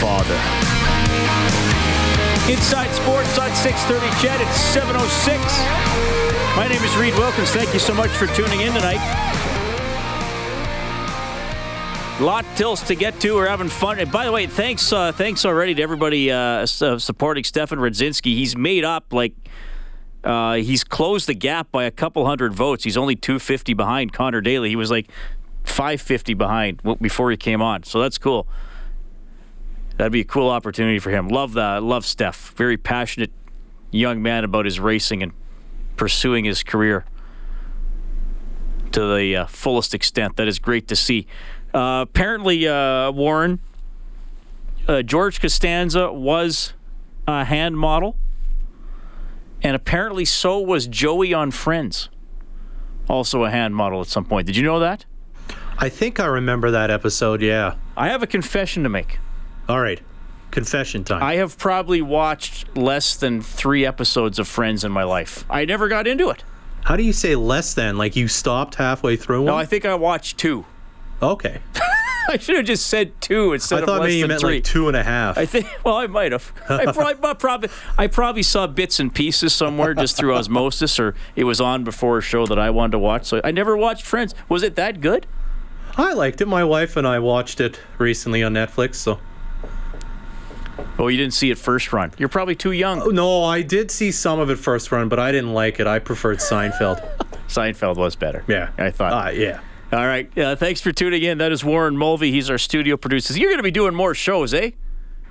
Father. Inside Sports on 630 CHED. It's 706. My name is Reed Wilkins. Thank you so much for tuning in tonight. Lot tills to get to. We're having fun. And by the way, thanks uh, thanks already to everybody uh, supporting Stefan Rzadzinski. He's made up like uh, he's closed the gap by a couple hundred votes. He's only 250 behind Connor Daly. He was like 550 behind before he came on. So that's cool. That'd be a cool opportunity for him. Love that. Love Steph. Very passionate young man about his racing and pursuing his career to the uh, fullest extent. That is great to see. Uh, apparently, uh, Warren, uh, George Costanza was a hand model, and apparently so was Joey on Friends, also a hand model at some point. Did you know that? I think I remember that episode, yeah. I have a confession to make. All right. Confession time. I have probably watched less than three episodes of Friends in my life. I never got into it. How do you say less than? Like you stopped halfway through one? No, I think I watched two. Okay. I should have just said two instead I thought less maybe you than meant three. like two and a half. I think. Well, I might have. I probably, probably, I probably saw bits and pieces somewhere just through osmosis, or it was on before a show that I wanted to watch. So I never watched Friends. Was it that good? I liked it. My wife and I watched it recently on Netflix. So. Oh, you didn't see it first run. You're probably too young. Oh, no, I did see some of it first run, but I didn't like it. I preferred Seinfeld. Seinfeld was better. Yeah, I thought. Uh, yeah. All right. Uh, thanks for tuning in. That is Warren Mulvey. He's our studio producer. You're going to be doing more shows, eh?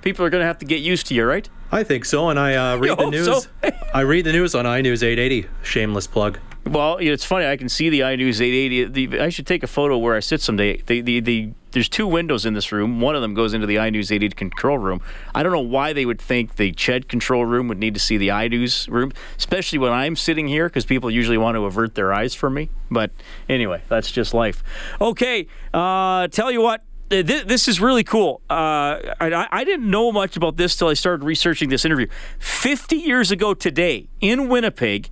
People are going to have to get used to you, right? I think so. And I uh, read the hope news. so? I read the news on iNews 880. Shameless plug. Well, it's funny. I can see the iNews 880. The, I should take a photo where I sit someday. The, the, the, there's two windows in this room. One of them goes into the iNews 880 control room. I don't know why they would think the CHED control room would need to see the iNews room, especially when I'm sitting here, because people usually want to avert their eyes from me. But anyway, that's just life. Okay, uh, tell you what. This is really cool. Uh, I, I didn't know much about this till I started researching this interview. 50 years ago today, in Winnipeg,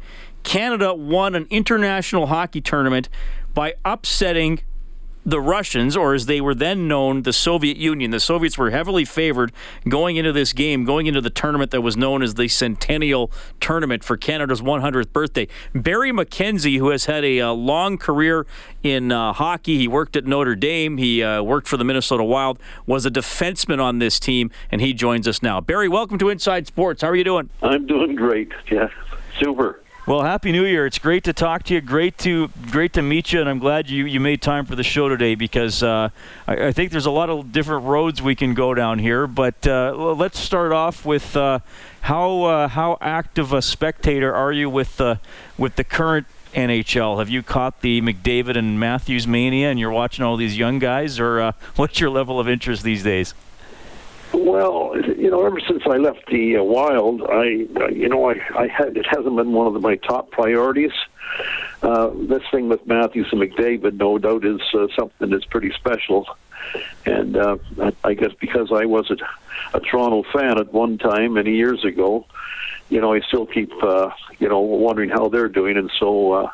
Canada won an international hockey tournament by upsetting the Russians, or as they were then known, the Soviet Union. The Soviets were heavily favored going into this game, going into the tournament that was known as the Centennial Tournament for Canada's 100th birthday. Barry McKenzie, who has had a, uh long career in uh, hockey, he worked at Notre Dame, he uh, worked for the Minnesota Wild, was a defenseman on this team, and he joins us now. Barry, welcome to Inside Sports. How are you doing? I'm doing great. Yeah, super. Well, happy New Year! It's great to talk to you. Great to great to meet you, and I'm glad you, you made time for the show today because uh, I, I think there's a lot of different roads we can go down here. But uh, let's start off with uh, how uh, how active a spectator are you with the with the current NHL? Have you caught the McDavid and Matthews mania, and you're watching all these young guys, or uh, what's your level of interest these days? Well, you know, ever since I left the uh, Wild, I, uh, you know, I, I had it hasn't been one of my top priorities. Uh, this thing with Matthews and McDavid, no doubt, is uh, something that's pretty special. And uh, I, I guess because I was a, a Toronto fan at one time many years ago, you know, I still keep, uh, you know, wondering how they're doing. And so, uh,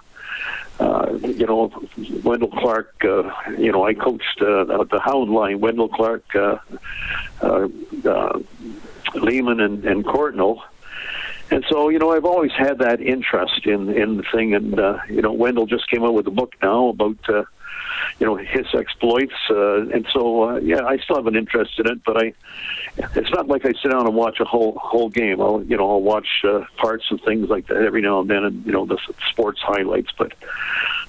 uh, you know, Wendel Clark, uh, you know, I coached uh, the Hound line, Wendel Clark, uh, uh, uh, Leeman, and, and Courtnall. And so, you know, I've always had that interest in in the thing, and uh, you know, Wendel just came out with a book now about uh, you know his exploits, uh, and so uh, yeah, I still have an interest in it. But I, it's not like I sit down and watch a whole whole game. I'll you know I'll watch uh, parts of things like that every now and then, and you know the sports highlights. But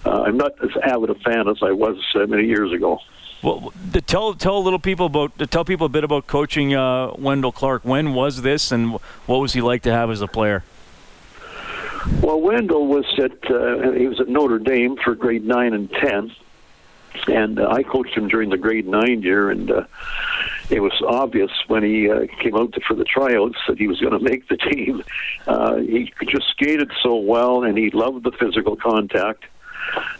uh, I'm not as avid a fan as I was uh, many years ago. Well, to tell tell little people about to tell people a bit about coaching uh, Wendel Clark. When was this, and what was he like to have as a player? Well, Wendel was at uh, he was at Notre Dame for grade nine and ten, and uh, I coached him during the grade nine year, and uh, it was obvious when he uh, came out to, for the tryouts that he was going to make the team. Uh, he just skated so well, and he loved the physical contact.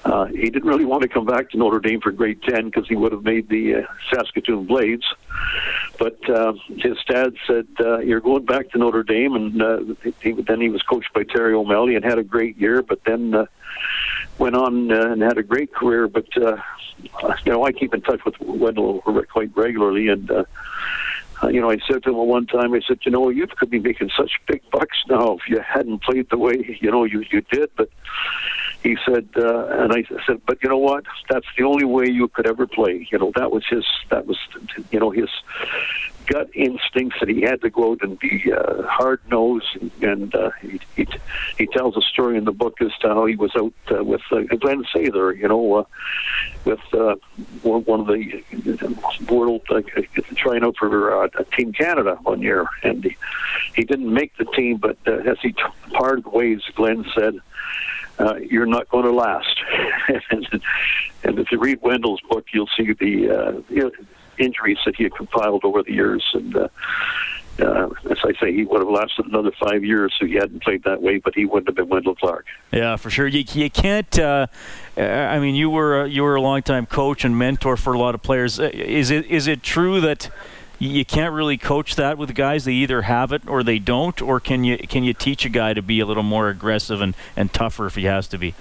Uh, he didn't really want to come back to Notre Dame for grade 10 because he would have made the uh, Saskatoon Blades. But uh, his dad said, uh, You're going back to Notre Dame. And uh, he, then he was coached by Terry O'Malley and had a great year, but then uh, went on uh, and had a great career. But, uh, you know, I keep in touch with Wendel quite regularly. And, uh, uh, you know, I said to him one time, I said, you know, you could be making such big bucks now if you hadn't played the way, you know, you, you did. But he said, uh, and I said, but you know what? That's the only way you could ever play. You know, that was his, that was, you know, his gut instincts that he had to go out and be uh, hard nosed. And uh, he, he he tells a story in the book as to how he was out uh, with uh, Glen Sather, you know, uh, with uh, one of the world uh, trying out for uh, Team Canada one year, and he, he didn't make the team. But uh, as he parted ways, Glen said uh, you're not going to last. and, and if you read Wendel's book, you'll see the uh, you know, injuries that he had compiled over the years. And uh, uh, as I say, he would have lasted another five years if he hadn't played that way, but he wouldn't have been Wendel Clark. Yeah, for sure. You, you can't. Uh, I mean, you were you were a longtime coach and mentor for a lot of players. Uh, is it is it true that? you can't really coach that with guys. They either have it or they don't. Or can you can you teach a guy to be a little more aggressive and, and tougher if he has to be?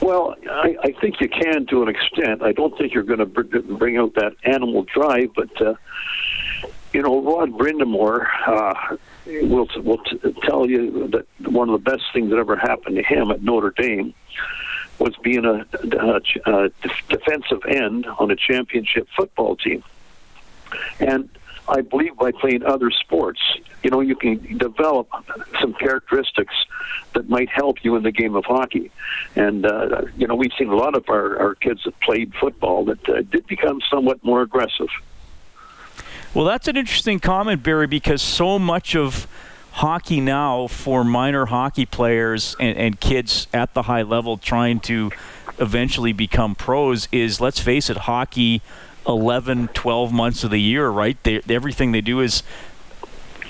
Well, I, I think you can to an extent. I don't think you're going to bring out that animal drive, but uh, you know, Rod Brind'Amour uh, will will t- tell you that one of the best things that ever happened to him at Notre Dame was being a, a, a defensive end on a championship football team. And I believe by playing other sports, you know, you can develop some characteristics that might help you in the game of hockey. And, uh, you know, we've seen a lot of our, our kids that played football that uh, did become somewhat more aggressive. Well, that's an interesting comment, Barry, because so much of hockey now for minor hockey players and, and kids at the high level trying to eventually become pros is, let's face it, hockey – 11, 12 months of the year, right? They, everything they do is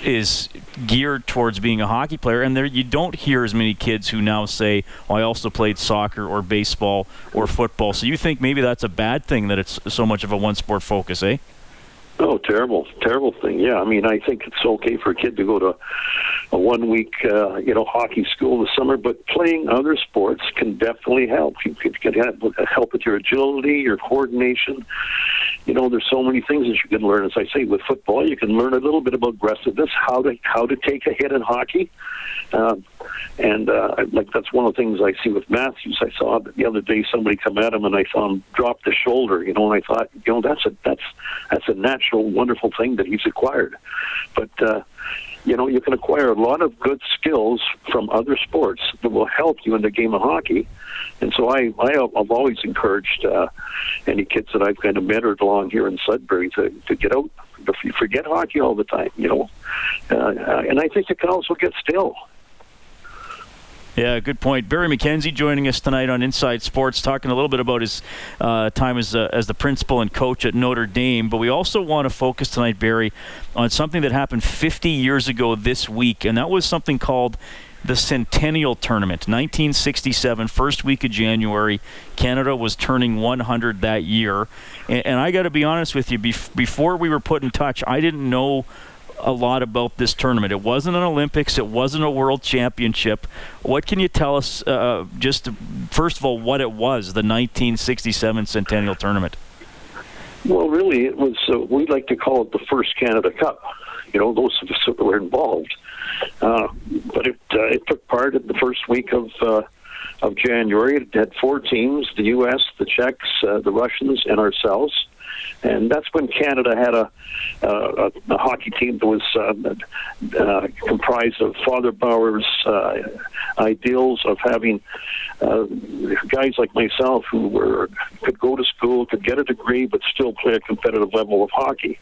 is geared towards being a hockey player, and there you don't hear as many kids who now say, oh, "I also played soccer or baseball or football." So you think maybe that's a bad thing that it's so much of a one-sport focus, eh? Oh, terrible, terrible thing. Yeah, I mean, I think it's okay for a kid to go to a one-week, uh, you know, hockey school the summer, but playing other sports can definitely help. You can, can help with your agility, your coordination. You know, there's so many things that you can learn. As I say, with football, you can learn a little bit about aggressiveness, how to how to take a hit in hockey. Um, and uh, like that's one of the things I see with Matthews. I saw the other day somebody come at him, and I saw him drop the shoulder. You know, and I thought, you know, that's a that's that's a natural, wonderful thing that he's acquired. But uh, you know, you can acquire a lot of good skills from other sports that will help you in the game of hockey. And so I, I have always encouraged uh, any kids that I've kind of mentored along here in Sudbury to, to get out, to forget hockey all the time, you know. Uh, uh and I think it can also get still. Yeah, good point. Barry McKenzie joining us tonight on Inside Sports, talking a little bit about his uh, time as, uh, as the principal and coach at Notre Dame. But we also want to focus tonight, Barry, on something that happened 50 years ago this week, and that was something called the Centennial Tournament, 1967, first week of January. Canada was turning 100 that year. And, and I got to be honest with you, bef- before we were put in touch, I didn't know a lot about this tournament. It wasn't an Olympics. It wasn't a World Championship. What can you tell us, uh, just first of all, what it was, the 1967 Centennial Tournament? Well, really, it was. Uh, we like to call it the first Canada Cup. You know, those of us that were involved. Uh, but it uh, it took part in the first week of uh, of January. It had four teams: the U.S., the Czechs, uh, the Russians, and ourselves. And that's when Canada had a, uh, a, a hockey team that was uh, uh, comprised of Father Bauer's uh, ideals of having uh, guys like myself who were could go to school, could get a degree, but still play a competitive level of hockey.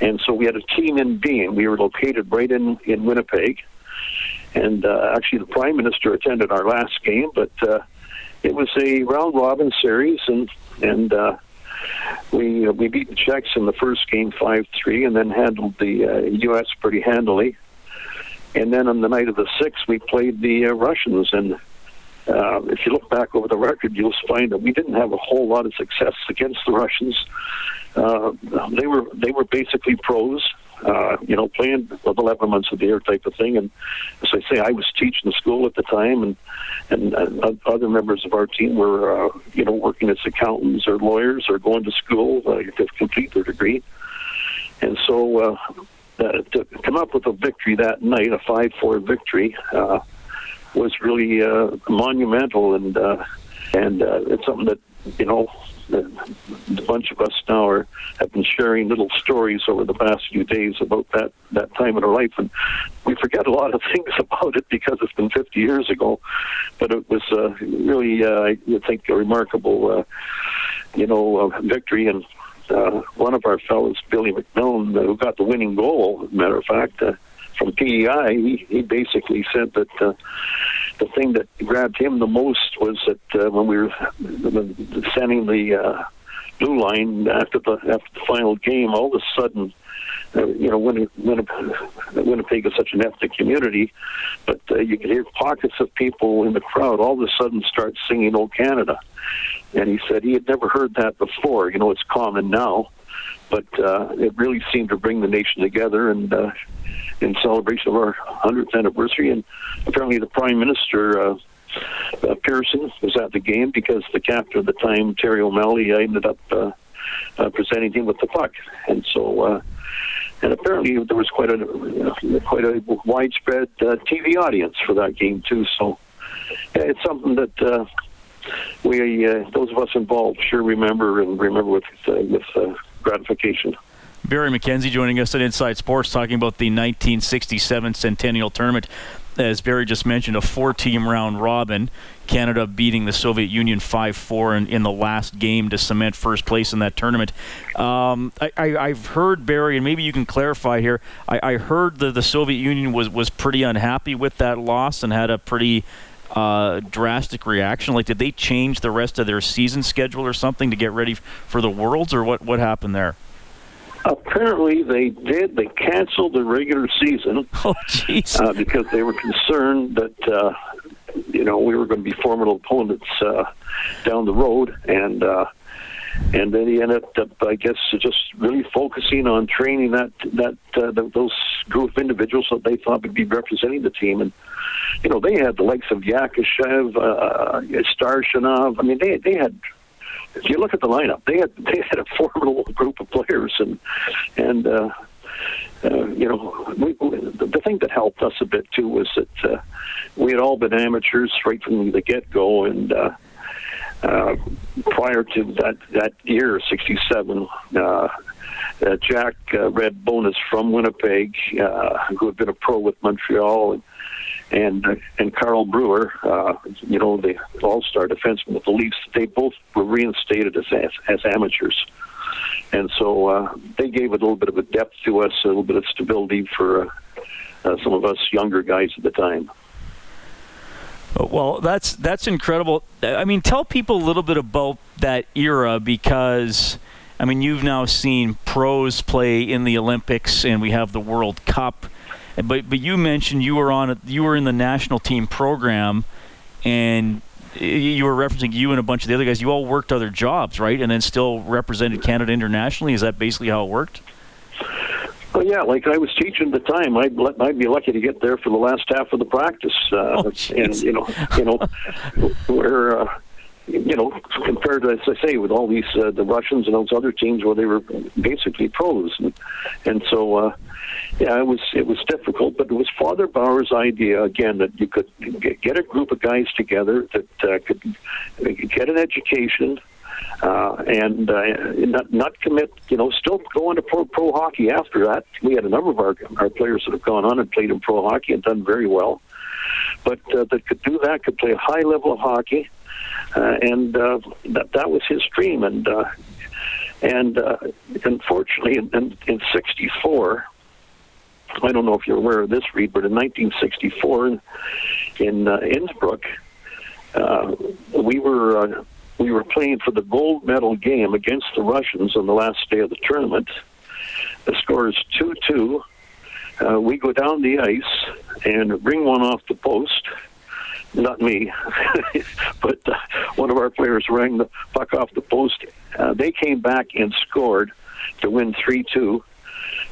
And so we had a team in being. We were located right in in Winnipeg, and uh, actually the Prime Minister attended our last game, but it was a round robin series, and and we uh, we beat the Czechs in the first game five three, and then handled the uh, U.S. pretty handily. And then on the night of the sixth, we played the uh, Russians, and uh, if you look back over the record, you'll find that we didn't have a whole lot of success against the Russians. Uh, they were they were basically pros uh, you know, playing the 11 months of the year type of thing. And as I say, I was teaching school at the time, and and, and other members of our team were, uh, you know, working as accountants or lawyers or going to school uh, to complete their degree. And so uh, to come up with a victory that night, a 5-4 victory, uh, was really uh, monumental, and uh, and uh, it's something that you know a bunch of us now are have been sharing little stories over the past few days about that that time in our life, and we forget a lot of things about it because it's been 50 years ago. But it was uh, really, uh, I think, a remarkable, uh, you know, uh, victory. And uh, one of our fellows, Billy MacMillan, who got the winning goal, matter of fact. From PEI, he, he basically said that uh, the thing that grabbed him the most was that uh, when we were sending the uh, blue line after the after the final game, all of a sudden, uh, you know, Winnipeg, Winnipeg is such an ethnic community, but uh, you could hear pockets of people in the crowd all of a sudden start singing "O Canada," and he said he had never heard that before. You know, it's common now, but uh, it really seemed to bring the nation together and. Uh, in celebration of our 100th anniversary. And apparently, the Prime Minister, uh, uh, Pearson, was at the game because the captain at the time, Terry O'Malley, ended up uh, uh, presenting him with the puck. And so, uh, and apparently, there was quite a quite a widespread uh, TV audience for that game too. So, yeah, it's something that. Uh, we, uh, those of us involved, sure remember and remember with uh, with uh, gratification. Barry McKenzie joining us at Inside Sports talking about the 1967 Centennial Tournament. As Barry just mentioned, a four team round robin. Canada beating the Soviet Union 5 4 in, in, the last game to cement first place in that tournament. Um, I, have heard, Barry, and maybe you can clarify here. I, I heard that the Soviet Union was, was pretty unhappy with that loss and had a pretty uh, drastic reaction? Like, did they change the rest of their season schedule or something to get ready for the Worlds, or what, what happened there? Apparently, they did. They canceled the regular season oh, uh, because they were concerned that uh, you know we were going to be formidable opponents uh, down the road, and uh, and then he ended up, I guess, just really focusing on training that that uh, those group of individuals that they thought would be representing the team, and you know they had the likes of Yakushev, uh, Starshinov. I mean, they they had if you look at the lineup, they had they had a formidable group of players, and and uh, uh, you know we, the thing that helped us a bit too was that uh, we had all been amateurs right from the get go, and uh, uh, prior to that that year, '67. Uh, uh, Jack uh, Red Bownass from Winnipeg, uh, who had been a pro with Montreal, and and uh, and Carl Brewer, uh, you know, the all-star defenseman with the Leafs, they both were reinstated as as, as amateurs, and so uh, they gave a little bit of a depth to us, a little bit of stability for uh, uh, some of us younger guys at the time. Well, that's that's incredible. I mean, tell people a little bit about that era because. I mean, you've now seen pros play in the Olympics, and we have the World Cup but but you mentioned you were on a, you were in the national team program, and you were referencing you and a bunch of the other guys. You all worked other jobs, right? And then still represented Canada internationally. Is that basically how it worked? Well, yeah, like I was teaching at the time, I'd, I'd be lucky to get there for the last half of the practice, uh, oh, and you know, you know, where uh, you know, compared to, as I say, with all these uh, the Russians and those other teams where they were basically pros, and, and so uh, yeah, it was it was difficult, but it was Father Bauer's idea again that you could get a group of guys together that uh, could get an education. Uh, and uh, not not commit, you know, still go into pro, pro hockey after that. We had a number of our our players that have gone on and played in pro hockey and done very well, but uh, that could do that, could play a high level of hockey, and uh, that that was his dream. And uh, and uh, unfortunately, in, in, in '64, I don't know if you're aware of this, Reed, but in 1964 in uh, Innsbruck, uh, we were uh, we were playing for the gold medal game against the Russians on the last day of the tournament. The score is two-two. Uh, we go down the ice and bring one off the post. Not me, but uh, one of our players rang the puck off the post. Uh, they came back and scored to win three-two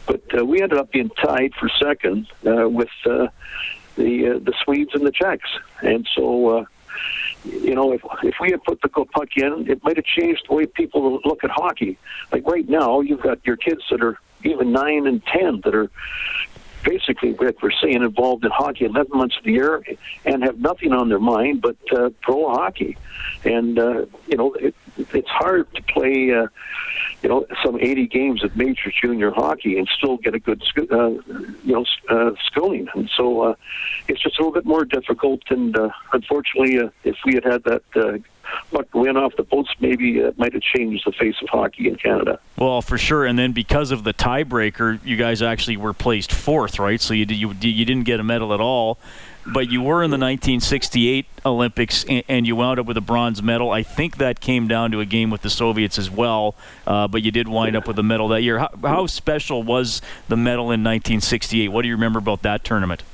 but uh, we ended up being tied for second uh, with uh, the uh, the Swedes and the Czechs, and so. Uh, you know, if if we had put the puck in, it might have changed the way people look at hockey. Like right now, you've got your kids that are even nine and ten that are basically what we're seeing involved in hockey 11 months of the year and have nothing on their mind but uh, pro hockey. And, uh, you know, it, it's hard to play, uh, you know, some 80 games of major junior hockey and still get a good, uh, you know, uh, schooling. And so uh, it's just a little bit more difficult. And uh, unfortunately, uh, if we had had that uh, Buck win off the boats maybe it might have changed the face of hockey in Canada. Well, for sure. And then because of the tiebreaker, you guys actually were placed fourth, right? So you you you didn't get a medal at all. But you were in the 1968 Olympics, and you wound up with a bronze medal. I think that came down to a game with the Soviets as well, uh, but you did wind up with a medal that year. How, how special was the medal in 1968? What do you remember about that tournament?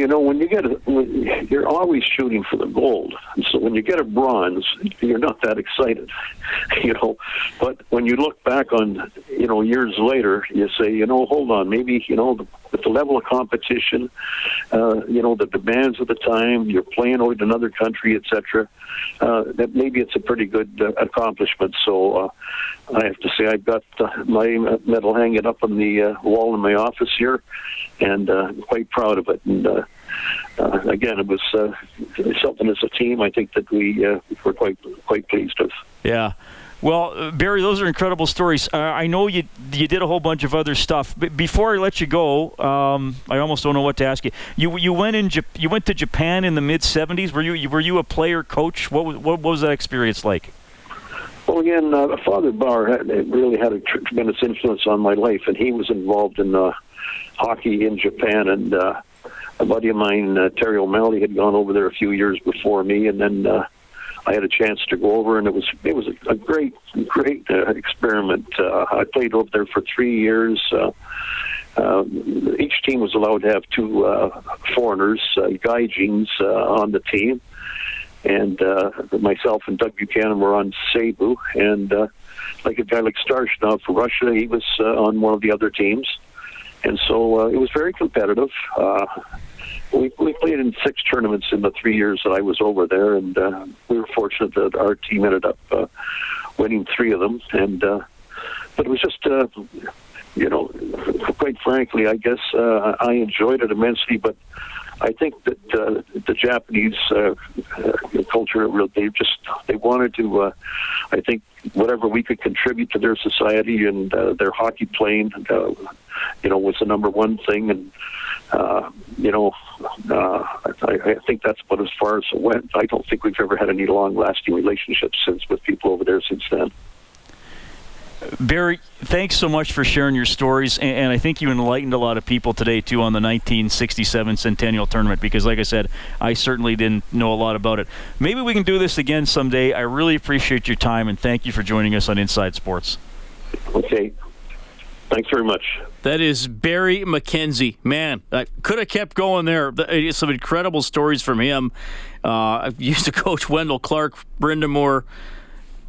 You know, when you get a, when you're always shooting for the gold. And so when you get a bronze, you're not that excited, you know. But when you look back on, you know, years later, you say, you know, hold on, maybe, you know, the, with the level of competition, uh, you know, the demands of the time, you're playing over in another country, etc. Uh, that maybe it's a pretty good uh, accomplishment. So uh, I have to say, I've got uh, my medal hanging up on the uh, wall in my office here, and uh, I'm quite proud of it. And uh, uh, again, it was uh, something as a team. I think that we uh, were quite quite pleased with. Yeah. Well, uh, Barry, those are incredible stories. Uh, I know you you did a whole bunch of other stuff. But before I let you go, um, I almost don't know what to ask you. You you went in you went to Japan in the mid '70s. Were you were you a player coach? What was, what was that experience like? Well, again, uh, Father Bauer had, really had a tremendous influence on my life, and he was involved in uh, hockey in Japan. And uh, a buddy of mine, uh, Terry O'Malley, had gone over there a few years before me, and then uh, I had a chance to go over, and it was it was a, great great uh, experiment. Uh, I played over there for three years. Uh, uh, each team was allowed to have two uh, foreigners, uh, gaijins, uh, on the team and uh, myself and Doug Buchanan were on Seibu, and uh, like a guy like Starshinov for Russia, he was uh, on one of the other teams, and so uh, it was very competitive. Uh, we, we played in six tournaments in the three years that I was over there, and uh, we were fortunate that our team ended up uh, winning three of them. And uh, but it was just, uh, you know, quite frankly, I guess uh, I enjoyed it immensely, but I think that uh, the Japanese uh, uh, culture, they just they wanted to. Uh, I think whatever we could contribute to their society and uh, their hockey playing, uh, you know, was the number one thing. And uh, you know, uh, I, I think that's about as far as it went. I don't think we've ever had any long-lasting relationships since with people over there since then. Barry, thanks so much for sharing your stories, and, and, I think you enlightened a lot of people today too on the 1967 Centennial Tournament. Because, like I said, I certainly didn't know a lot about it. Maybe we can do this again someday. I really appreciate your time, and thank you for joining us on Inside Sports. Okay, thanks very much. That is Barry McKenzie. Man, I could have kept going there. Some incredible stories from him. Uh, I used to coach Wendel Clark, Brind'Amour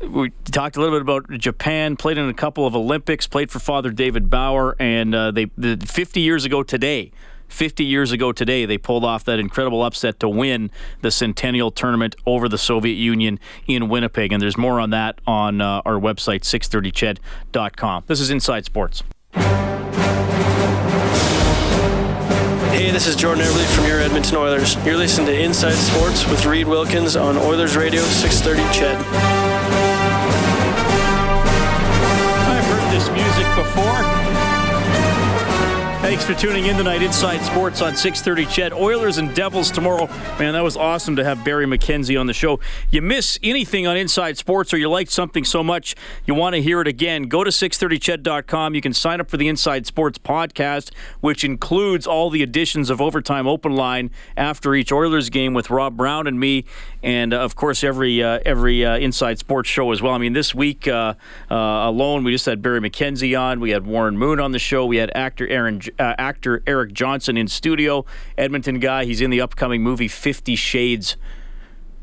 we talked a little bit about Japan. Played in a couple of Olympics. Played for Father David Bauer, and uh, they the 50 years ago today. 50 years ago today, they pulled off that incredible upset to win the Centennial Tournament over the Soviet Union in Winnipeg. And there's more on that on uh, our website, 630ched.com. This is Inside Sports. Hey, this is Jordan Eberle from your Edmonton Oilers. You're listening to Inside Sports with Reed Wilkins on Oilers Radio 630 Ched. Before. Thanks for tuning in tonight. Inside Sports on 6:30. Ched Oilers and Devils tomorrow. Man, that was awesome to have Barry McKenzie on the show. You miss anything on Inside Sports, or you like something so much you want to hear it again? Go to 630ched.com. You can sign up for the Inside Sports podcast, which includes all the editions of Overtime Open Line after each Oilers game with Rob Brown and me, and uh, of course every uh, every uh, Inside Sports show as well. I mean, this week uh, uh, alone, we just had Barry McKenzie on. We had Warren Moon on the show. We had actor Aaron uh, actor Eric Johnson in studio, Edmonton guy. He's in the upcoming movie Fifty Shades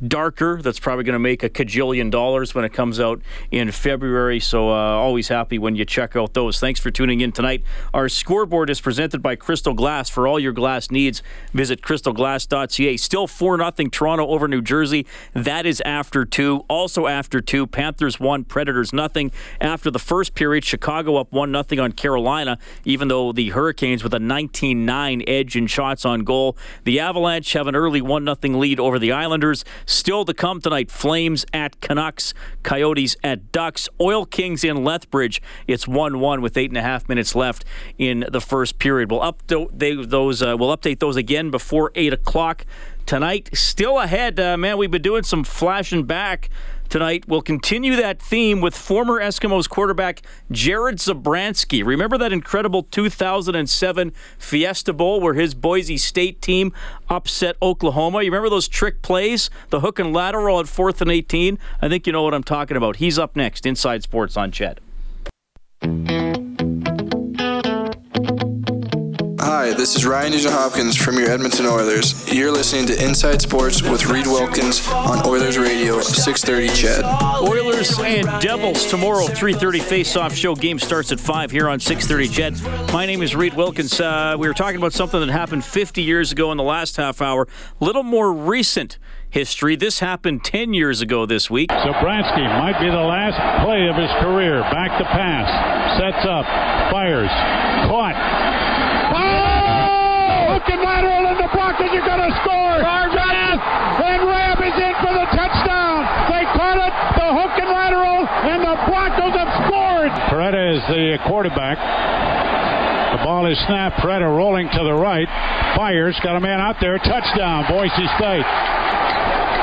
darker. That's probably going to make a cajillion dollars when it comes out in February. So, uh, always happy when you check out those. Thanks for tuning in tonight. Our scoreboard is presented by Crystal Glass. For all your glass needs, visit crystalglass.ca. Still 4 0 Toronto over New Jersey. That is after two. Also after two, Panthers 1, Predators nothing. After the first period, Chicago up 1 0 on Carolina, even though the Hurricanes with a 19 9 edge in shots on goal. The Avalanche have an early 1 0 lead over the Islanders. Still to come tonight Flames at Canucks, Coyotes at Ducks, Oil Kings in Lethbridge. It's 1 1 with eight and a half minutes left in the first period. We'll update those, uh, we'll update those again before 8 o'clock tonight. Still ahead, uh, man, we've been doing some flashing back tonight. We'll continue that theme with former Eskimos quarterback Jared Zabransky. Remember that incredible 2007 Fiesta Bowl where his Boise State team upset Oklahoma? You remember those trick plays? The hook and lateral at fourth and 18? I think you know what I'm talking about. He's up next. Inside Sports on Ched. Hi, this is Ryan Nugent Hopkins from your Edmonton Oilers. You're listening to Inside Sports with Reed Wilkins on Oilers Radio 630 Ched. Oilers and Devils tomorrow, 3:30 face-off show. Game starts at five here on 630 Ched. My name is Reed Wilkins. Uh, we were talking about something that happened 50 years ago in the last half hour. A little more recent history. This happened 10 years ago this week. Zabransky might be the last play of his career. Back to pass. Sets up. Fires. Caught. Hook and lateral in the pocket. You're going to score. Johnson and Rabb is in for the touchdown. They caught it. The hook and lateral, and the Broncos have scored. Perretta is the quarterback. The ball is snapped. Perretta rolling to the right. Fires. Got a man out there. Touchdown. Boise State.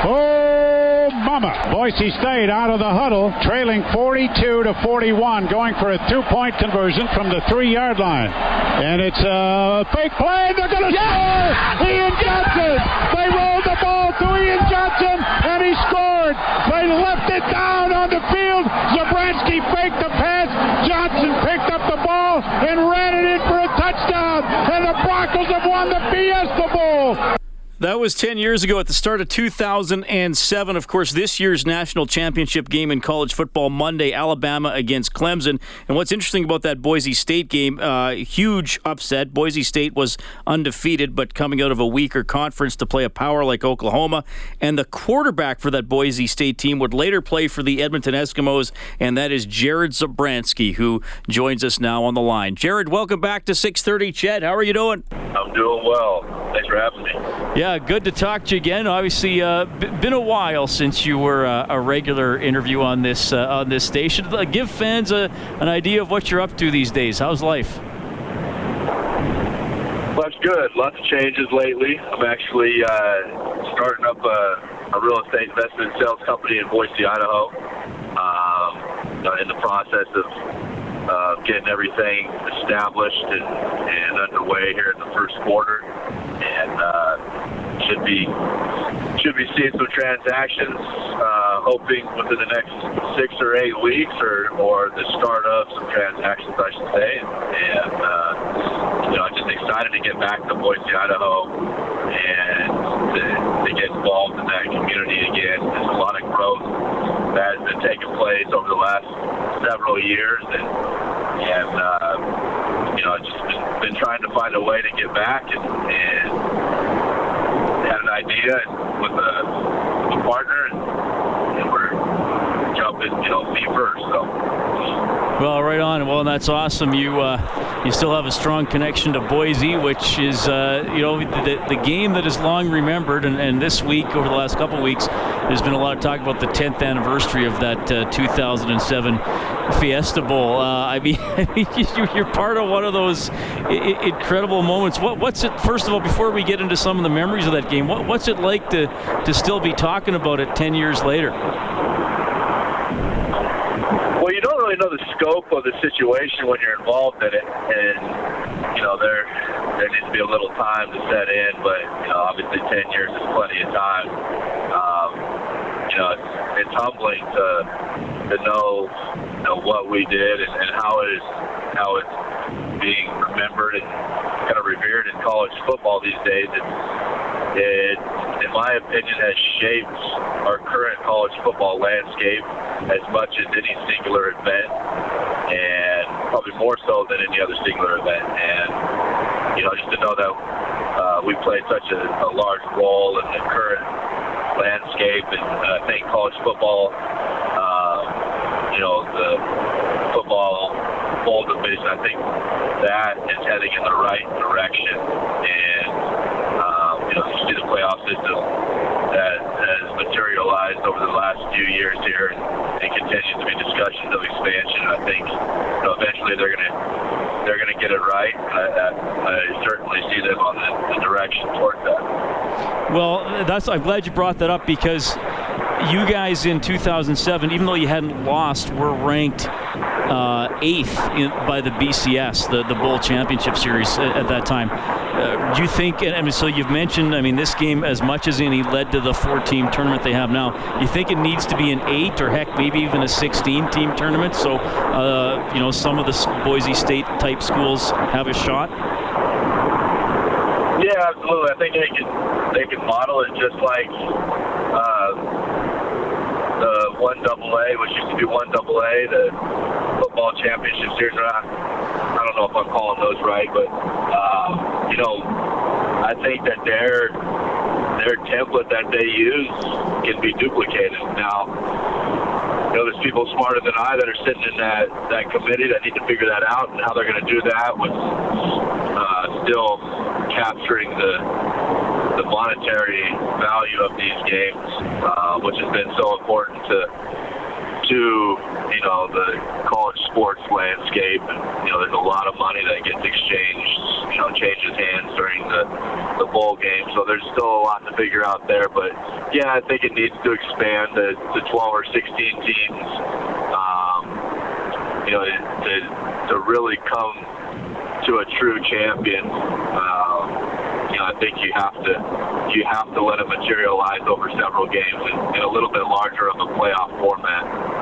Oh, mama. Boise State out of the huddle, trailing 42 to 41, going for a two-point conversion from the three-yard line. And it's a fake play. They're going to score. Ian Johnson. They rolled the ball to Ian Johnson, and he scored. They left it down on the field. Zabransky faked the pass. Johnson picked up the ball and ran it in for a touchdown. And the Broncos have won the Fiesta Bowl. That was 10 years ago at the start of 2007. Of course, this year's national championship game in college football Monday, Alabama against Clemson. And what's interesting about that Boise State game, uh, huge upset. Boise State was undefeated, but coming out of a weaker conference to play a power like Oklahoma. And the quarterback for that Boise State team would later play for the Edmonton Eskimos, and that is Jared Zabransky, who joins us now on the line. Jared, welcome back to 630 Ched. How are you doing? I'm doing well. Thanks for having me. Yeah, good to talk to you again. Obviously, uh, b- been a while since you were uh, a regular interview on this uh, on this station. Uh, give fans a, an idea of what you're up to these days. How's life? Life's good. Lots of changes lately. I'm actually uh, starting up a, a real estate investment sales company in Boise, Idaho. Um, in the process of uh, getting everything established and, and underway here in the first quarter, and uh, should be should be seeing some transactions. Uh, hoping within the next six or eight weeks, or or the start of some transactions, I should say. And uh, you know, I'm just excited to get back to Boise, Idaho, and to, to get involved in that community again. There's a lot of growth that has been taking place over the last several years, and and uh, you know, I've just been, been trying to find a way to get back and, and idea with a, a partner, and, and jumping, you know, feet first. So. Well, right on. Well, that's awesome. You uh, you still have a strong connection to Boise, which is uh, you know the, the game that is long remembered. And, and this week, over the last couple of weeks, there's been a lot of talk about the 10th anniversary of that uh, 2007 Fiesta Bowl. Uh, I mean, you're part of one of those incredible moments. What, what's it? First of all, before we get into some of the memories of that game, what, what's it like to to still be talking about it 10 years later? you don't really know the scope of the situation when you're involved in it, and you know there there needs to be a little time to set in. But you know, obviously, ten years is plenty of time. Um, you know, it's, it's humbling to to know you know what we did and, and how it is how it's being remembered and kind of revered in college football these days. It's it, in my opinion, has shaped our current college football landscape as much as any singular event, and probably more so than any other singular event. And you know, just to know that uh, we played such a, a large role in the current landscape, and uh, I think college football, uh, you know, the football bowl division, I think that is heading in the right direction, and you the playoff system that has materialized over the last few years here and, and continues to be discussions of expansion. I think you know, eventually they're going to they're going to get it right. I, I, I certainly see them on the, the direction towards that. Well, that's I'm glad you brought that up because you guys in 2007, even though you hadn't lost, were ranked uh, eighth in, by the BCS, the, the Bowl Championship Series at, at that time. Do you think, I mean, so you've mentioned, I mean, this game, as much as any, led to the four team tournament they have now. You think it needs to be an eight or heck, maybe even a 16 team tournament so, uh, you know, some of the Boise State type schools have a shot? Yeah, absolutely. I think they can they model it just like uh, the one double A, which used to be one double A, the football championship series. I, I don't know if I'm calling those right, but uh, you know, I think that their their template that they use can be duplicated. Now, you know, there's people smarter than I that are sitting in that that committee that need to figure that out and how they're going to do that with uh, still capturing the the monetary value of these games, uh, which has been so important to to you know the college sports landscape. And you know, there's a lot of money that gets exchanged, you know, changes hands during the the bowl game. So there's still a lot to figure out there. But yeah, I think it needs to expand to, to 12 or 16 teams. Um, you know, to to really come to a true champion. Um, you know, I think you have to you have to let it materialize over several games in, in a little bit larger of a playoff format.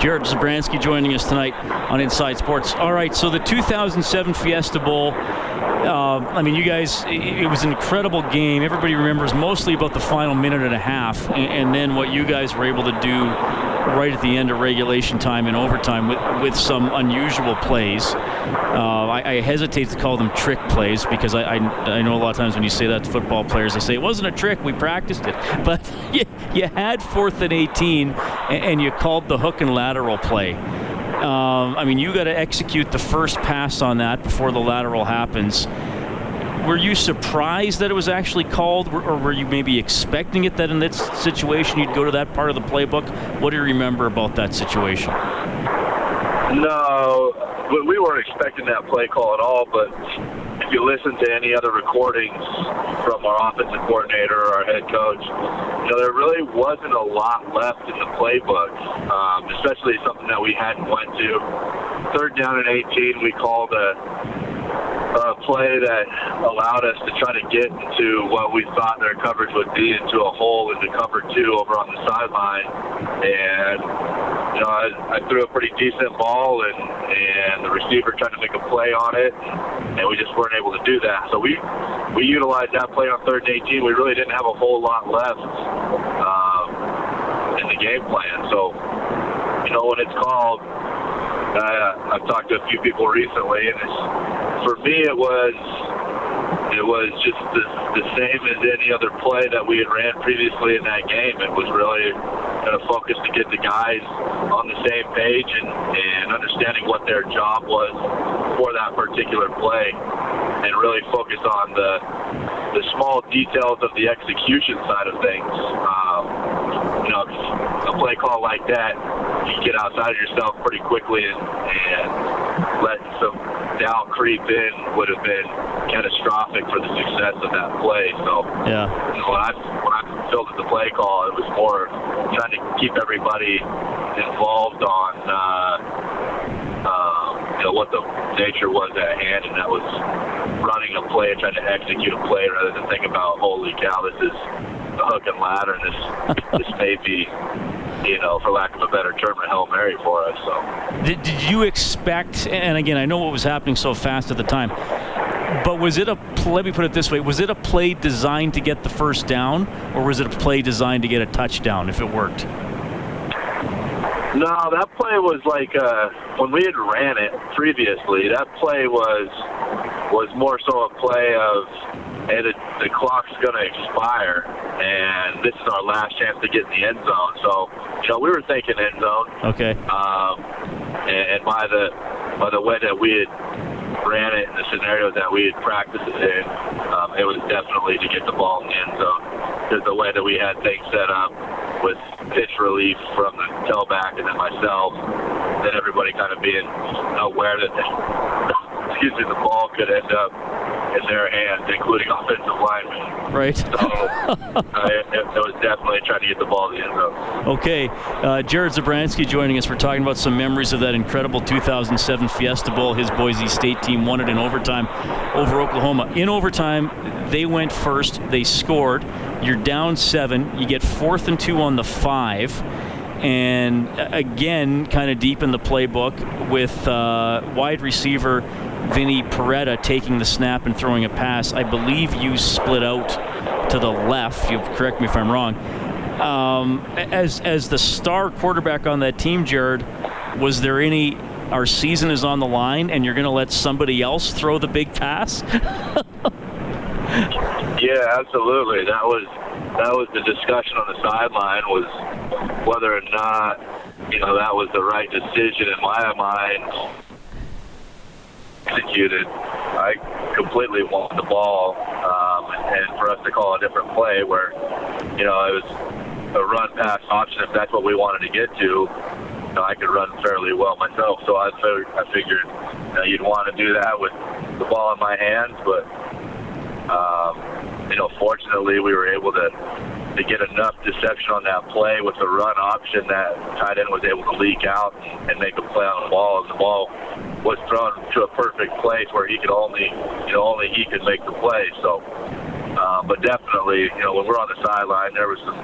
Jared Zabransky joining us tonight on Inside Sports. All right, so the 2007 Fiesta Bowl. Uh, I mean, you guys, it, was an incredible game. Everybody remembers mostly about the final minute and a half, and, and then what you guys were able to do right at the end of regulation time and overtime with, with some unusual plays. Uh, I, I, hesitate to call them trick plays because I, I, I, know a lot of times when you say that to football players, they say it wasn't a trick, we practiced it. But you, you had fourth and 18 and, and you called the hook and lateral play. Um, I mean, you got to execute the first pass on that before the lateral happens were you surprised that it was actually called, or were you maybe expecting it that in that situation you'd go to that part of the playbook? What do you remember about that situation? No, we weren't expecting that play call at all. But if you listen to any other recordings from our offensive coordinator or our head coach, you know there really wasn't a lot left in the playbook, um, especially something that we hadn't went to. Third down and 18, we called a play that allowed us to try to get into what we thought their coverage would be into a hole into cover two over on the sideline. And, you know, I, I threw a pretty decent ball and, and the receiver tried to make a play on it and we just weren't able to do that. So we, we utilized that play on third and 18. We really didn't have a whole lot left um, in the game plan. So, you know, when it's called, uh, I've talked to a few people recently, and it's, for me, it was it was just the, the same as any other play that we had ran previously in that game. It was really kind of focused to get the guys on the same page and, and understanding what their job was for that particular play, and really focus on the the small details of the execution side of things. Um, you know, a play call like that, you get outside of yourself pretty quickly, and, and letting some doubt creep in would have been catastrophic for the success of that play. So, yeah. you know, when I when I filled the play call, it was more trying to keep everybody involved on. Uh, what the nature was at hand, and that was running a play and trying to execute a play rather than think about, holy cow, this is the hook and ladder, and this this may be, you know, for lack of a better term, a hail mary for us. So, Did, did you expect? And again, I know what was happening so fast at the time. But was it a? Let me put it this way: Was it a play designed to get the first down, or was it a play designed to get a touchdown if it worked? No, that play was like uh, when we had ran it previously. That play was was more so a play of, hey, the, the clock's going to expire, and this is our last chance to get in the end zone. So, you know, we were thinking end zone. Okay. Um, and, and by the by the way that we had ran it in the scenarios that we had practiced it in, um, it was definitely to get the ball in. The end the way that we had things set up with pitch relief from the tailback and then myself, then everybody kind of being aware that excuse me, the ball could end up in their hands, including offensive linemen. Right. So it, it was definitely trying to get the ball in the end zone. Okay, uh, Jared Zabransky joining us. We're talking about some memories of that incredible 2007 Fiesta Bowl. His Boise State team won it in overtime over Oklahoma. In overtime, they went first. They scored. You're down seven. You get fourth and two on the five. And uh, again, kind of deep in the playbook with uh, wide receiver Vinny Perretta taking the snap and throwing a pass. I believe you split out to the left. You correct me if I'm wrong. Um, as as the star quarterback on that team, Jared, was there any? Our season is on the line, and you're going to let somebody else throw the big pass? Yeah, absolutely. That was that was the discussion on the sideline was whether or not you know that was the right decision in my mind. Executed. I completely want the ball, um, and for us to call a different play where you know it was a run pass option if that's what we wanted to get to. You know, I could run fairly well myself, so I figured, I figured you know, you'd want to do that with the ball in my hands, but um, you know, fortunately, we were able to to get enough deception on that play with the run option that tight end was able to leak out and make a play on the ball, and the ball was thrown to a perfect place where he could only, you know, only he could make the play. So, uh, but definitely, you know, when we're on the sideline, there was some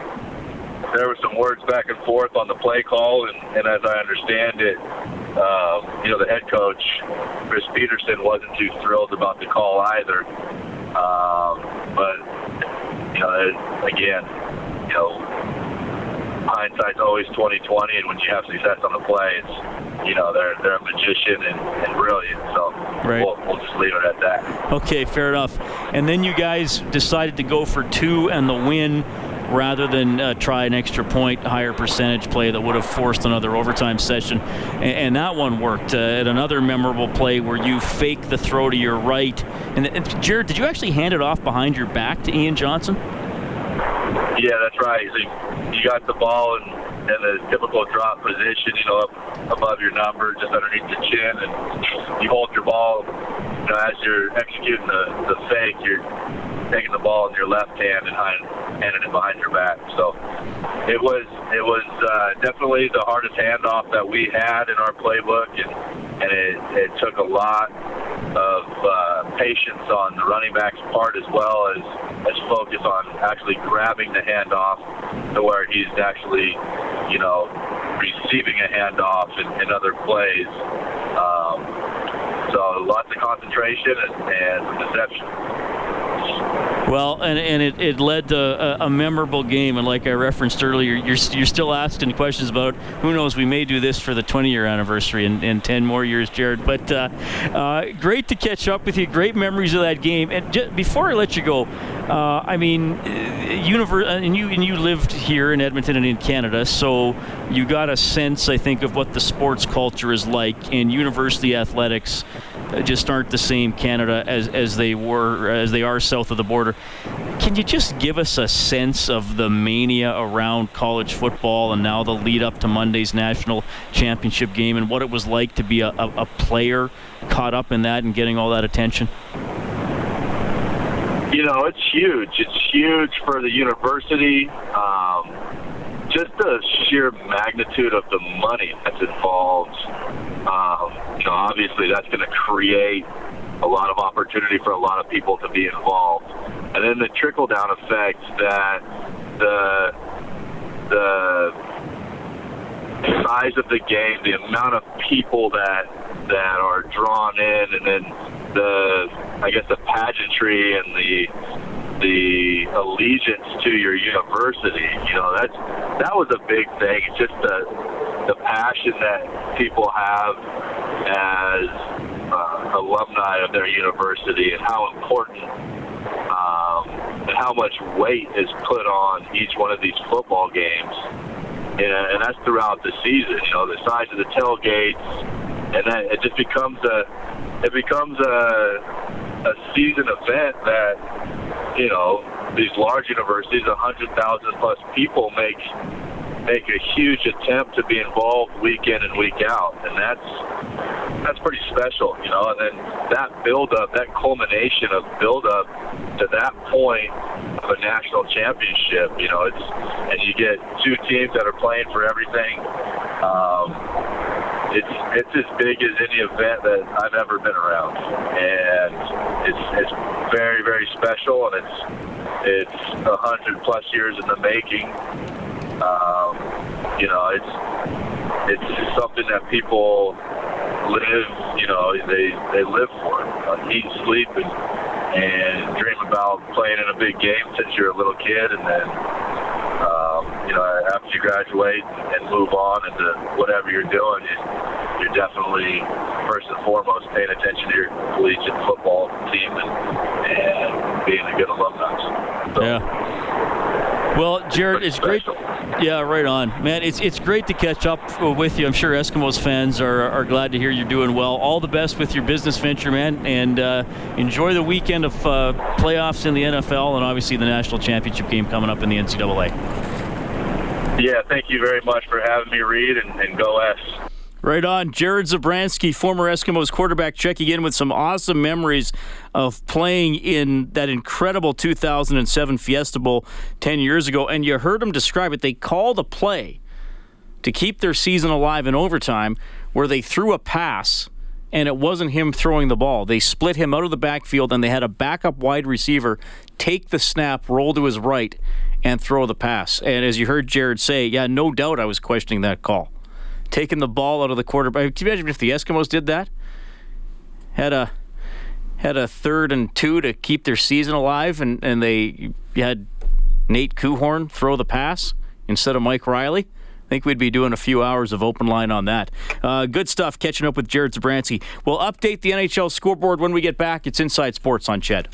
there were some words back and forth on the play call, and, and as I understand it, uh, you know, the head coach Chris Petersen wasn't too thrilled about the call either. Um, but it, again, you know, hindsight's always 2020, and when you have success on the play, it's you know they're they're a magician and, and brilliant. So Right. we'll, we'll just leave it at that. Okay, fair enough. And then you guys decided to go for two and the win rather than uh, try an extra point, higher percentage play that would have forced another overtime session. And, and that one worked. Uh, at another memorable play where you fake the throw to your right. And, and Jared, did you actually hand it off behind your back to Ian Johnson? Yeah, that's right. So you, got the ball in, the typical drop position, you know, up above your number, just underneath the chin, and you hold your ball. You know, as you're executing the, the fake, you're taking the ball in your left hand and handing it behind your back. So it was it was uh, definitely the hardest handoff that we had in our playbook, and and it, it took a lot of uh, patience on the running back's part as well as as focus on actually grabbing the handoff to where he's actually, you know, receiving a handoff in, in other plays. Um, so lots of concentration and, and deception. Well, and, and it, it led to a, a, memorable game. And like I referenced earlier, you're, you're still asking questions about who knows, we may do this for the 20 year anniversary in, in 10 more years, Jared. But uh, uh, great to catch up with you. Great memories of that game. And just, before I let you go, uh, I mean, uh, universe, and you and you lived here in Edmonton and in Canada, so you got a sense, I think, of what the sports culture is like. in university athletics uh, just aren't the same Canada as, as they were as they are south of the border. Can you just give us a sense of the mania around college football and now the lead up to Monday's national championship game and what it was like to be a, a, a player caught up in that and getting all that attention? You know, it's huge. It's huge for the university. Um, just the sheer magnitude of the money that's involved. Um, you know, obviously that's going to create a lot of opportunity for a lot of people to be involved. And then the trickle down effect that the the size of the game, the amount of people that that are drawn in, and then the I guess the pageantry and the the allegiance to your university. You know, that's that was a big thing. It's just the the passion that people have as uh, alumni of their university and how important um, and how much weight is put on each one of these football games. And, and that's throughout the season. You know, the size of the tailgates, and then it just becomes a it becomes a a season event that you know these large universities, a hundred thousand plus people make make a huge attempt to be involved week in and week out, and that's that's pretty special, you know. And then that build up, that culmination of build up to that point of a national championship, you know, it's and you get two teams that are playing for everything. Um, it's it's as big as any event that I've ever been around, and it's it's very very special, and it's it's a hundred plus years in the making. Um, you know, it's it's something that people live. You know, they they live for, uh, eat, sleep, and and dream about playing in a big game since you're a little kid, and then um, you know after you graduate and move on into whatever you're doing, you, you're definitely first and foremost paying attention to your collegiate football team and, and being a good alumni. So, yeah. Well, Jared, it's great. Yeah, right on, man. It's it's great to catch up with you. I'm sure Eskimos fans are, are glad to hear you're doing well. All the best with your business venture, man, and uh, enjoy the weekend of uh, playoffs in the NFL and obviously the national championship game coming up in the NCAA. Yeah, thank you very much for having me, Reed, and, and go S. Right on. Jared Zabransky, former Eskimos quarterback, checking in with some awesome memories of playing in that incredible 2007 Fiesta Bowl 10 years ago. And you heard him describe it. They called a play to keep their season alive in overtime where they threw a pass and it wasn't him throwing the ball. They split him out of the backfield and they had a backup wide receiver take the snap, roll to his right, and throw the pass. And as you heard Jared say, yeah, no doubt I was questioning that call taking the ball out of the quarterback. Can you imagine if the Eskimos did that? Had a had a third and two to keep their season alive, and, and they had Nate Coehoorn throw the pass instead of Mike Reilly. I think we'd be doing a few hours of open line on that. Uh, good stuff catching up with Jared Zabransky. We'll update the NHL scoreboard when we get back. It's Inside Sports on CHED.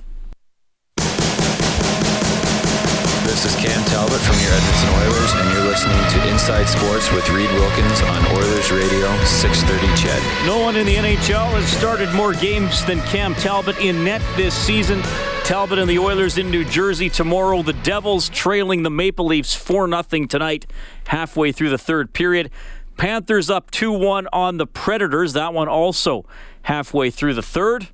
This is Cam Talbot from your Edmonton Oilers, and you're listening to Inside Sports with Reed Wilkins on Oilers Radio 630 CHED. No one in the NHL has started more games than Cam Talbot in net this season. Talbot and the Oilers in New Jersey tomorrow. The Devils trailing the Maple Leafs 4 0 tonight, halfway through the third period. Panthers up 2 1 on the Predators. That one also halfway through the third.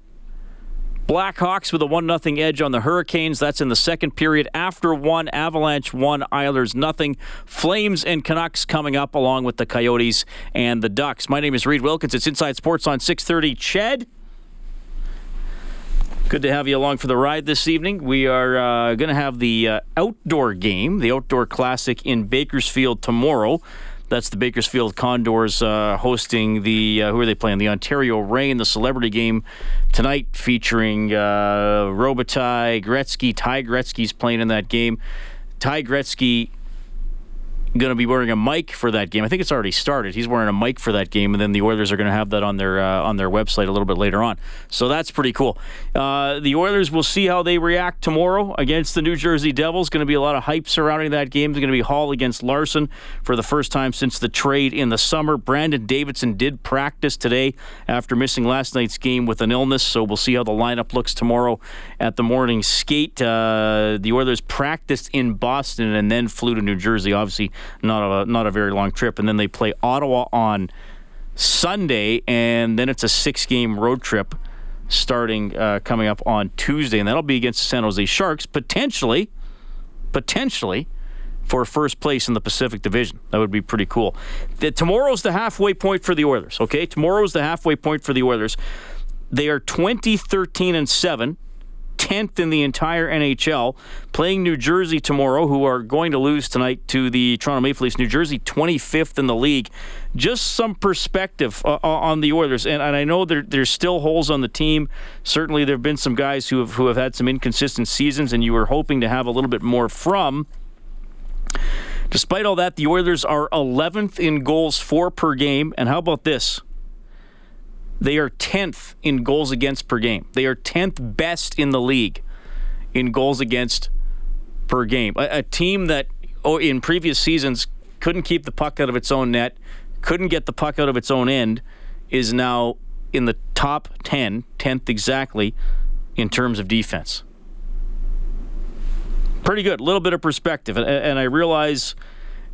Blackhawks with a 1 0 edge on the Hurricanes. That's in the second period. After one, Avalanche 1, Islanders nothing. Flames and Canucks coming up along with the Coyotes and the Ducks. My name is Reed Wilkins. It's Inside Sports on 630 CHED. Good to have you along for the ride this evening. We are uh, going to have the uh, outdoor game, the Outdoor Classic in Bakersfield tomorrow. That's the Bakersfield Condors uh, hosting the uh, who are they playing? The Ontario Reign, the celebrity game tonight, featuring uh, Robitaille, Gretzky. Ty Gretzky's playing in that game. Ty Gretzky going to be wearing a mic for that game. I think it's already started. He's wearing a mic for that game, and then the Oilers are going to have that on their uh, on their website a little bit later on. So that's pretty cool. Uh, the Oilers will see how they react tomorrow against the New Jersey Devils. Going to be a lot of hype surrounding that game. It's going to be Hall against Larsson for the first time since the trade in the summer. Brandon Davidson did practice today after missing last night's game with an illness, so we'll see how the lineup looks tomorrow at the morning skate. Uh, the Oilers practiced in Boston and then flew to New Jersey. Obviously not a not a very long trip, and then they play Ottawa on Sunday, and then it's a six game road trip starting uh, coming up on Tuesday, and that'll be against the San Jose Sharks potentially, potentially for first place in the Pacific Division. That would be pretty cool. The, tomorrow's the halfway point for the Oilers. Okay, tomorrow's the halfway point for the Oilers. They are 20, 13, and 7. 10th in the entire NHL, playing New Jersey tomorrow, who are going to lose tonight to the Toronto Maple Leafs. New Jersey, 25th in the league. Just some perspective uh, uh, on the Oilers, and, and I know there, there's still holes on the team. Certainly, there have been some guys who have who have had some inconsistent seasons, and you were hoping to have a little bit more from. Despite all that, the Oilers are 11th in goals for per game, and how about this? They are 10th in goals against per game. They are 10th best in the league in goals against per game. A, a team that oh, in previous seasons couldn't keep the puck out of its own net, couldn't get the puck out of its own end, is now in the top 10, 10th exactly, in terms of defense. Pretty good. A little bit of perspective. And, and I realize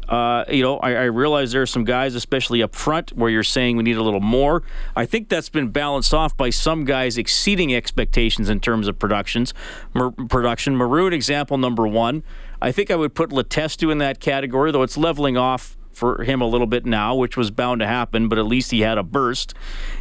uh, you know, I, I, realize there are some guys, especially up front, where you're saying we need a little more. I think that's been balanced off by some guys exceeding expectations in terms of productions. Mer- production. Maroon example number one. I think I would put Letestu in that category, though it's leveling off for him a little bit now, which was bound to happen, but at least he had a burst.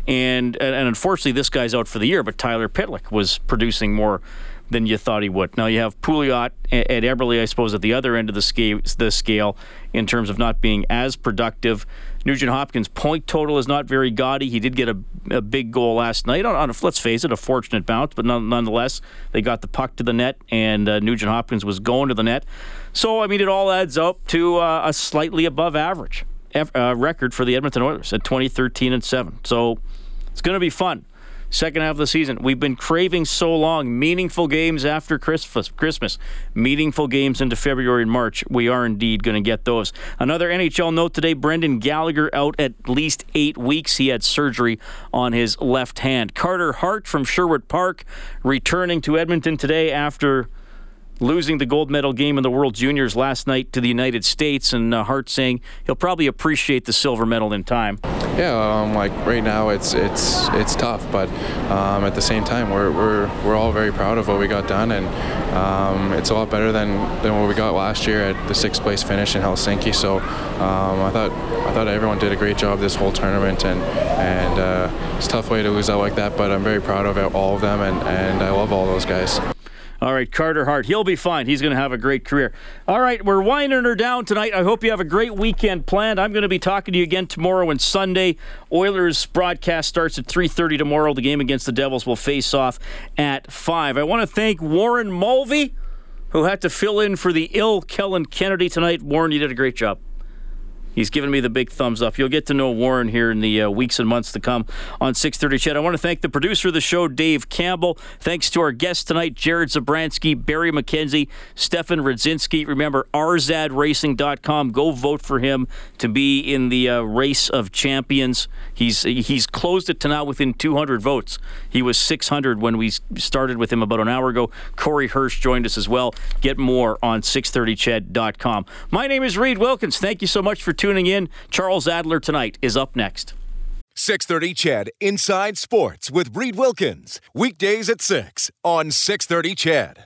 And and unfortunately, this guy's out for the year. But Tyler Pitlick was producing more than you thought he would. Now you have Pouliot at Eberle, I suppose, at the other end of the scale, the scale in terms of not being as productive. Nugent Hopkins' point total is not very gaudy. He did get a, a big goal last night on, on a, let's face it, a fortunate bounce, but none, nonetheless, they got the puck to the net, and uh, Nugent Hopkins was going to the net. So, I mean, it all adds up to uh, a slightly above average uh, record for the Edmonton Oilers at 2013 and 7. So, it's going to be fun second half of the season. We've been craving so long meaningful games after Christmas, Christmas, meaningful games into February and March. We are indeed going to get those. Another NHL note today: Brendan Gallagher out at least eight weeks. He had surgery on his left hand. Carter Hart from Sherwood Park returning to Edmonton today after losing the gold medal game in the World Juniors last night to the United States, and uh, Hart saying he'll probably appreciate the silver medal in time. Yeah, um, like right now it's it's it's tough, but um, at the same time we're, we're we're all very proud of what we got done, and um, it's a lot better than, than what we got last year at the sixth place finish in Helsinki. So um, I thought I thought everyone did a great job this whole tournament, and and uh, it's a tough way to lose out like that, but I'm very proud of all of them, and, and I love all those guys. All right, Carter Hart. He'll be fine. He's going to have a great career. All right, we're winding her down tonight. I hope you have a great weekend planned. I'm going to be talking to you again tomorrow and Sunday. Oilers broadcast starts at 3:30 tomorrow. The game against the Devils will face off at 5. I want to thank Warren Mulvey who had to fill in for the ill Kellen Kennedy tonight. Warren, you did a great job. He's giving me the big thumbs up. You'll get to know Warren here in the uh, weeks and months to come on 6:30 CHED. I want to thank the producer of the show, Dave Campbell. Thanks to our guests tonight, Jared Zabransky, Barry McKenzie, Stefan Rzadzinski. Remember, rzadracing.com. Go vote for him to be in the uh, race of champions. He's he's closed it to now within 200 votes. He was 600 when we started with him about an hour ago. Corey Hirsch joined us as well. Get more on 630ched.com. My name is Reed Wilkins. Thank you so much for tuning in. Charles Adler tonight is up next. 630 CHED Inside Sports with Reed Wilkins. Weekdays at 6 on 630 CHED.